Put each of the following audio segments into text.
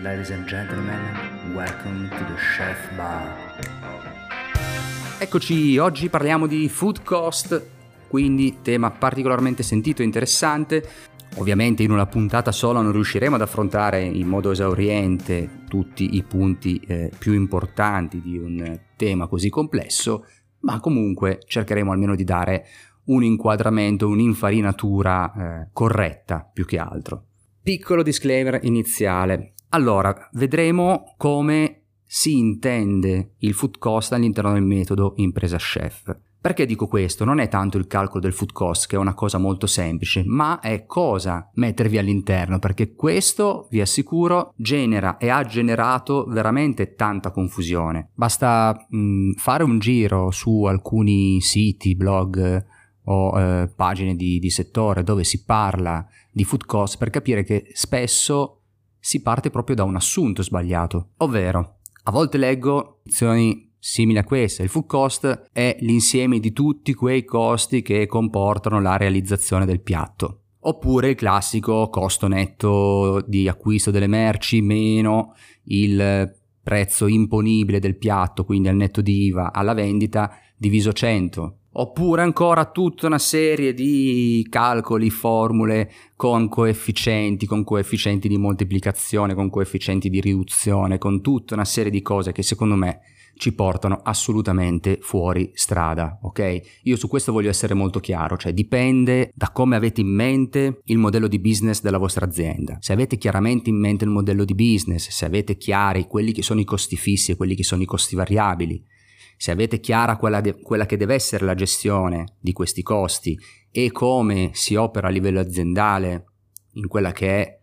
Ladies and gentlemen, welcome to the Chef Bar. Eccoci, oggi parliamo di food cost, quindi tema particolarmente sentito e interessante. Ovviamente in una puntata sola non riusciremo ad affrontare in modo esauriente tutti i punti eh, più importanti di un tema così complesso, ma comunque cercheremo almeno di dare un inquadramento, un'infarinatura eh, corretta più che altro. Piccolo disclaimer iniziale. Allora, vedremo come si intende il food cost all'interno del metodo impresa chef. Perché dico questo? Non è tanto il calcolo del food cost, che è una cosa molto semplice, ma è cosa mettervi all'interno, perché questo, vi assicuro, genera e ha generato veramente tanta confusione. Basta mh, fare un giro su alcuni siti, blog o eh, pagine di, di settore dove si parla di food cost per capire che spesso si parte proprio da un assunto sbagliato, ovvero a volte leggo lezioni simili a queste, il food cost è l'insieme di tutti quei costi che comportano la realizzazione del piatto. Oppure il classico costo netto di acquisto delle merci meno il prezzo imponibile del piatto, quindi al netto di IVA alla vendita diviso 100 Oppure ancora tutta una serie di calcoli, formule con coefficienti, con coefficienti di moltiplicazione, con coefficienti di riduzione, con tutta una serie di cose che secondo me ci portano assolutamente fuori strada, ok? Io su questo voglio essere molto chiaro, cioè dipende da come avete in mente il modello di business della vostra azienda. Se avete chiaramente in mente il modello di business, se avete chiari quelli che sono i costi fissi e quelli che sono i costi variabili, se avete chiara quella, de- quella che deve essere la gestione di questi costi e come si opera a livello aziendale in quella che è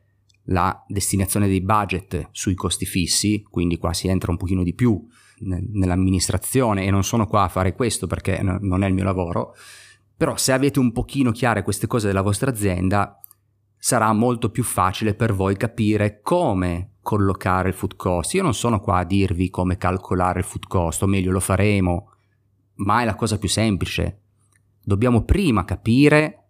la destinazione dei budget sui costi fissi, quindi qua si entra un pochino di più nell'amministrazione e non sono qua a fare questo perché non è il mio lavoro, però se avete un pochino chiare queste cose della vostra azienda sarà molto più facile per voi capire come collocare il food cost. Io non sono qua a dirvi come calcolare il food cost, o meglio lo faremo, ma è la cosa più semplice. Dobbiamo prima capire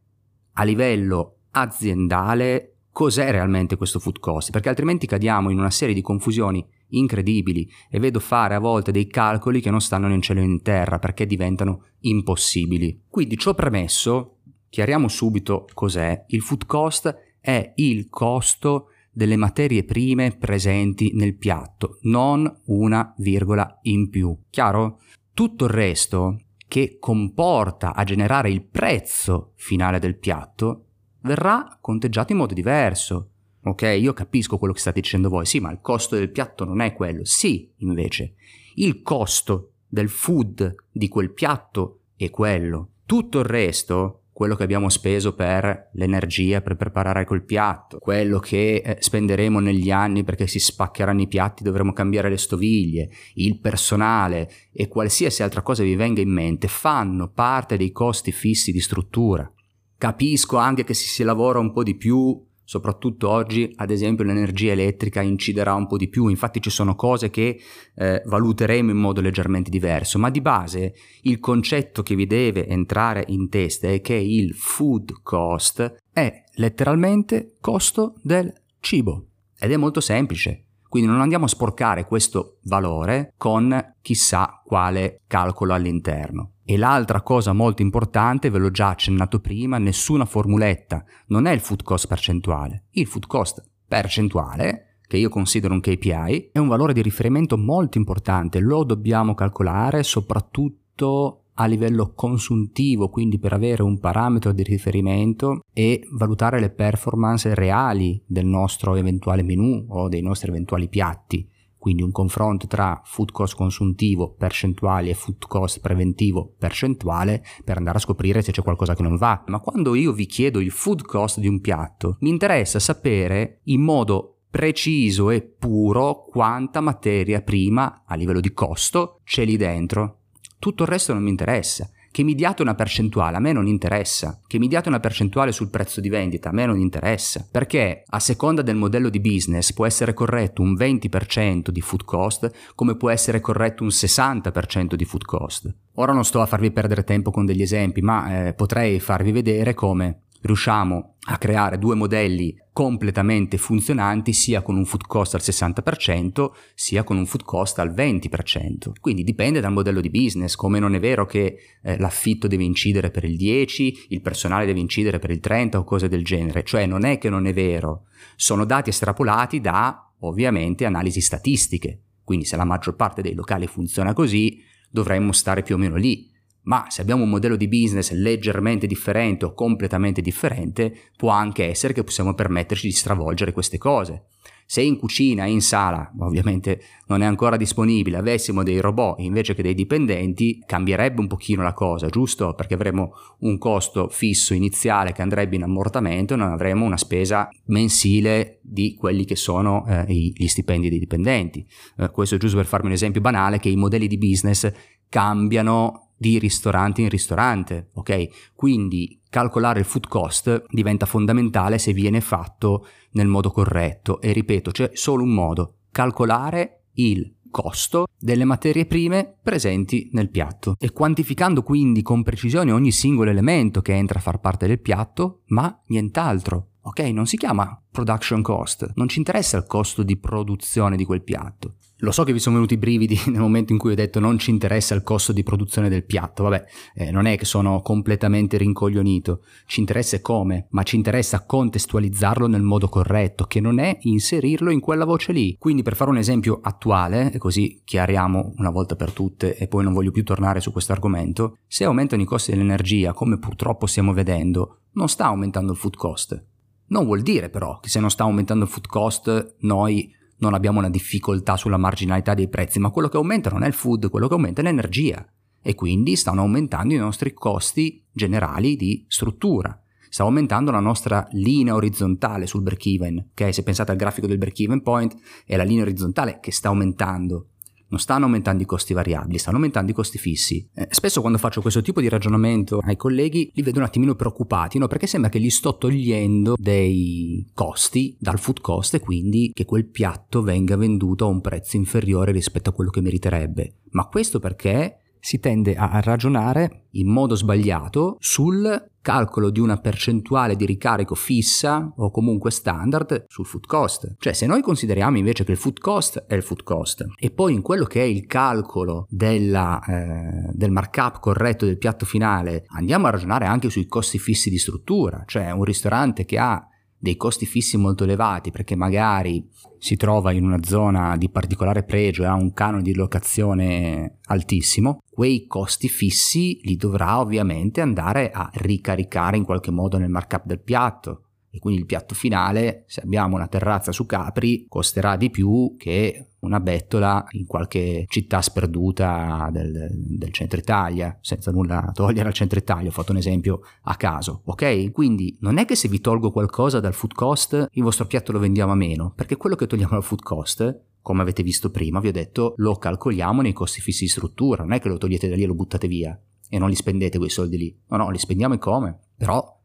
a livello aziendale cos'è realmente questo food cost, perché altrimenti cadiamo in una serie di confusioni incredibili e vedo fare a volte dei calcoli che non stanno né in cielo né in terra perché diventano impossibili. Quindi ciò premesso, Chiariamo subito cos'è. Il food cost è il costo delle materie prime presenti nel piatto, non una virgola in più. Chiaro? Tutto il resto che comporta a generare il prezzo finale del piatto verrà conteggiato in modo diverso. Ok, io capisco quello che state dicendo voi, sì, ma il costo del piatto non è quello. Sì, invece, il costo del food di quel piatto è quello. Tutto il resto quello che abbiamo speso per l'energia per preparare quel piatto, quello che eh, spenderemo negli anni perché si spaccheranno i piatti, dovremo cambiare le stoviglie, il personale e qualsiasi altra cosa vi venga in mente fanno parte dei costi fissi di struttura. Capisco anche che se si lavora un po' di più soprattutto oggi ad esempio l'energia elettrica inciderà un po' di più, infatti ci sono cose che eh, valuteremo in modo leggermente diverso, ma di base il concetto che vi deve entrare in testa è che il food cost è letteralmente costo del cibo ed è molto semplice. Quindi non andiamo a sporcare questo valore con chissà quale calcolo all'interno. E l'altra cosa molto importante, ve l'ho già accennato prima, nessuna formuletta, non è il food cost percentuale. Il food cost percentuale, che io considero un KPI, è un valore di riferimento molto importante, lo dobbiamo calcolare soprattutto a livello consuntivo, quindi per avere un parametro di riferimento e valutare le performance reali del nostro eventuale menu o dei nostri eventuali piatti. Quindi un confronto tra food cost consuntivo percentuali e food cost preventivo percentuale per andare a scoprire se c'è qualcosa che non va. Ma quando io vi chiedo il food cost di un piatto, mi interessa sapere in modo preciso e puro quanta materia prima a livello di costo c'è lì dentro tutto il resto non mi interessa. Che mi diate una percentuale a me non interessa. Che mi diate una percentuale sul prezzo di vendita a me non interessa. Perché a seconda del modello di business può essere corretto un 20% di food cost come può essere corretto un 60% di food cost. Ora non sto a farvi perdere tempo con degli esempi, ma eh, potrei farvi vedere come riusciamo a creare due modelli completamente funzionanti sia con un food cost al 60% sia con un food cost al 20%. Quindi dipende dal modello di business, come non è vero che eh, l'affitto deve incidere per il 10, il personale deve incidere per il 30 o cose del genere, cioè non è che non è vero, sono dati estrapolati da ovviamente analisi statistiche. Quindi se la maggior parte dei locali funziona così, dovremmo stare più o meno lì ma se abbiamo un modello di business leggermente differente o completamente differente, può anche essere che possiamo permetterci di stravolgere queste cose. Se in cucina in sala, ovviamente non è ancora disponibile, avessimo dei robot invece che dei dipendenti, cambierebbe un pochino la cosa, giusto? Perché avremo un costo fisso iniziale che andrebbe in ammortamento e non avremo una spesa mensile di quelli che sono eh, gli stipendi dei dipendenti. Eh, questo è giusto per farmi un esempio banale che i modelli di business cambiano di ristorante in ristorante, ok? Quindi calcolare il food cost diventa fondamentale se viene fatto nel modo corretto e ripeto, c'è solo un modo, calcolare il costo delle materie prime presenti nel piatto e quantificando quindi con precisione ogni singolo elemento che entra a far parte del piatto, ma nient'altro. Ok, non si chiama production cost, non ci interessa il costo di produzione di quel piatto. Lo so che vi sono venuti i brividi nel momento in cui ho detto non ci interessa il costo di produzione del piatto, vabbè, eh, non è che sono completamente rincoglionito, ci interessa come, ma ci interessa contestualizzarlo nel modo corretto, che non è inserirlo in quella voce lì. Quindi per fare un esempio attuale, e così chiariamo una volta per tutte e poi non voglio più tornare su questo argomento, se aumentano i costi dell'energia, come purtroppo stiamo vedendo, non sta aumentando il food cost. Non vuol dire però che se non sta aumentando il food cost noi non abbiamo una difficoltà sulla marginalità dei prezzi, ma quello che aumenta non è il food, quello che aumenta è l'energia. E quindi stanno aumentando i nostri costi generali di struttura. Sta aumentando la nostra linea orizzontale sul break-even, che se pensate al grafico del break-even point è la linea orizzontale che sta aumentando non stanno aumentando i costi variabili, stanno aumentando i costi fissi. Eh, spesso quando faccio questo tipo di ragionamento ai colleghi li vedo un attimino preoccupati, no? perché sembra che gli sto togliendo dei costi dal food cost e quindi che quel piatto venga venduto a un prezzo inferiore rispetto a quello che meriterebbe. Ma questo perché si tende a ragionare in modo sbagliato sul calcolo di una percentuale di ricarico fissa o comunque standard sul food cost. Cioè se noi consideriamo invece che il food cost è il food cost e poi in quello che è il calcolo della, eh, del markup corretto del piatto finale andiamo a ragionare anche sui costi fissi di struttura, cioè un ristorante che ha dei costi fissi molto elevati perché magari si trova in una zona di particolare pregio e ha un canone di locazione altissimo, quei costi fissi li dovrà ovviamente andare a ricaricare in qualche modo nel markup del piatto e quindi il piatto finale, se abbiamo una terrazza su Capri, costerà di più che una bettola in qualche città sperduta del, del, centro Italia, senza nulla togliere al centro Italia, ho fatto un esempio a caso, ok? Quindi non è che se vi tolgo qualcosa dal food cost, il vostro piatto lo vendiamo a meno, perché quello che togliamo dal food cost come avete visto prima, vi ho detto, lo calcoliamo nei costi fissi di struttura, non è che lo togliete da lì e lo buttate via e non li spendete quei soldi lì. No, no, li spendiamo e come? Però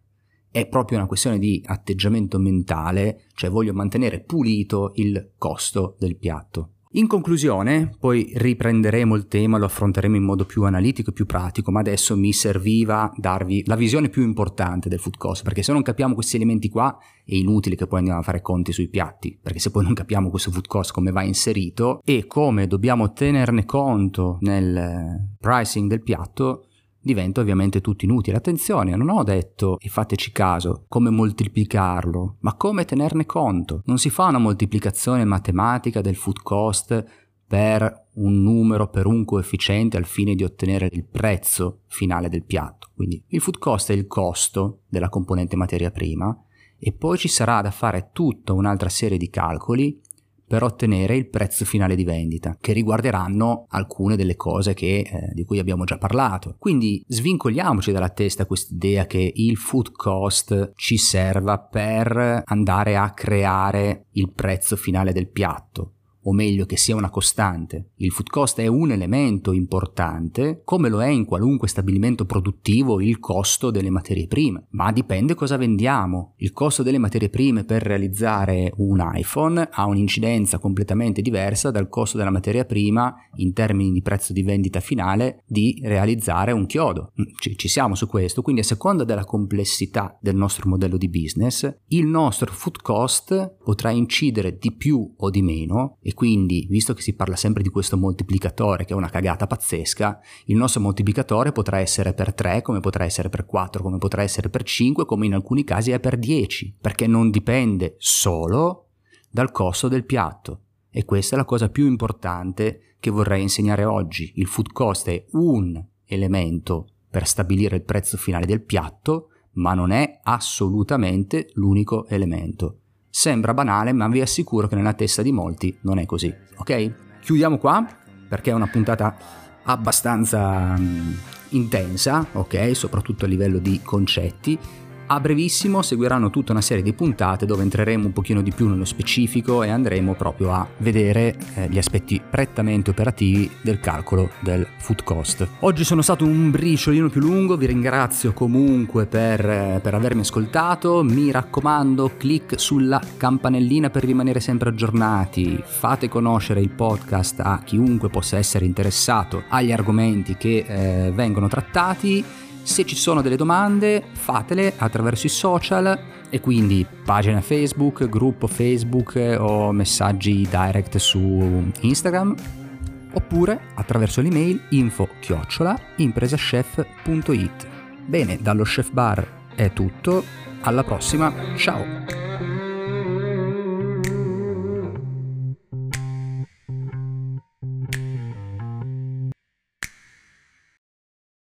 è proprio una questione di atteggiamento mentale, cioè voglio mantenere pulito il costo del piatto. In conclusione, poi riprenderemo il tema, lo affronteremo in modo più analitico e più pratico, ma adesso mi serviva darvi la visione più importante del food cost, perché se non capiamo questi elementi qua è inutile che poi andiamo a fare conti sui piatti, perché se poi non capiamo questo food cost come va inserito e come dobbiamo tenerne conto nel pricing del piatto, diventa ovviamente tutto inutile. Attenzione, non ho detto, e fateci caso, come moltiplicarlo, ma come tenerne conto. Non si fa una moltiplicazione matematica del food cost per un numero, per un coefficiente al fine di ottenere il prezzo finale del piatto. Quindi il food cost è il costo della componente materia prima e poi ci sarà da fare tutta un'altra serie di calcoli per ottenere il prezzo finale di vendita, che riguarderanno alcune delle cose che, eh, di cui abbiamo già parlato. Quindi svincoliamoci dalla testa quest'idea che il food cost ci serva per andare a creare il prezzo finale del piatto o meglio che sia una costante. Il food cost è un elemento importante, come lo è in qualunque stabilimento produttivo il costo delle materie prime, ma dipende cosa vendiamo. Il costo delle materie prime per realizzare un iPhone ha un'incidenza completamente diversa dal costo della materia prima in termini di prezzo di vendita finale di realizzare un chiodo. Mm, ci, ci siamo su questo, quindi a seconda della complessità del nostro modello di business, il nostro food cost potrà incidere di più o di meno e quindi, visto che si parla sempre di questo moltiplicatore che è una cagata pazzesca, il nostro moltiplicatore potrà essere per 3, come potrà essere per 4, come potrà essere per 5, come in alcuni casi è per 10, perché non dipende solo dal costo del piatto. E questa è la cosa più importante che vorrei insegnare oggi. Il food cost è un elemento per stabilire il prezzo finale del piatto, ma non è assolutamente l'unico elemento. Sembra banale, ma vi assicuro che nella testa di molti non è così. Ok? Chiudiamo qua perché è una puntata abbastanza um, intensa, ok? Soprattutto a livello di concetti a brevissimo seguiranno tutta una serie di puntate dove entreremo un pochino di più nello specifico e andremo proprio a vedere eh, gli aspetti prettamente operativi del calcolo del food cost. Oggi sono stato un briciolino più lungo, vi ringrazio comunque per, eh, per avermi ascoltato, mi raccomando clic sulla campanellina per rimanere sempre aggiornati, fate conoscere il podcast a chiunque possa essere interessato agli argomenti che eh, vengono trattati se ci sono delle domande, fatele attraverso i social e quindi pagina Facebook, gruppo Facebook o messaggi direct su Instagram oppure attraverso l'email info chiocciola impresachef.it. Bene, dallo chef bar è tutto, alla prossima, ciao!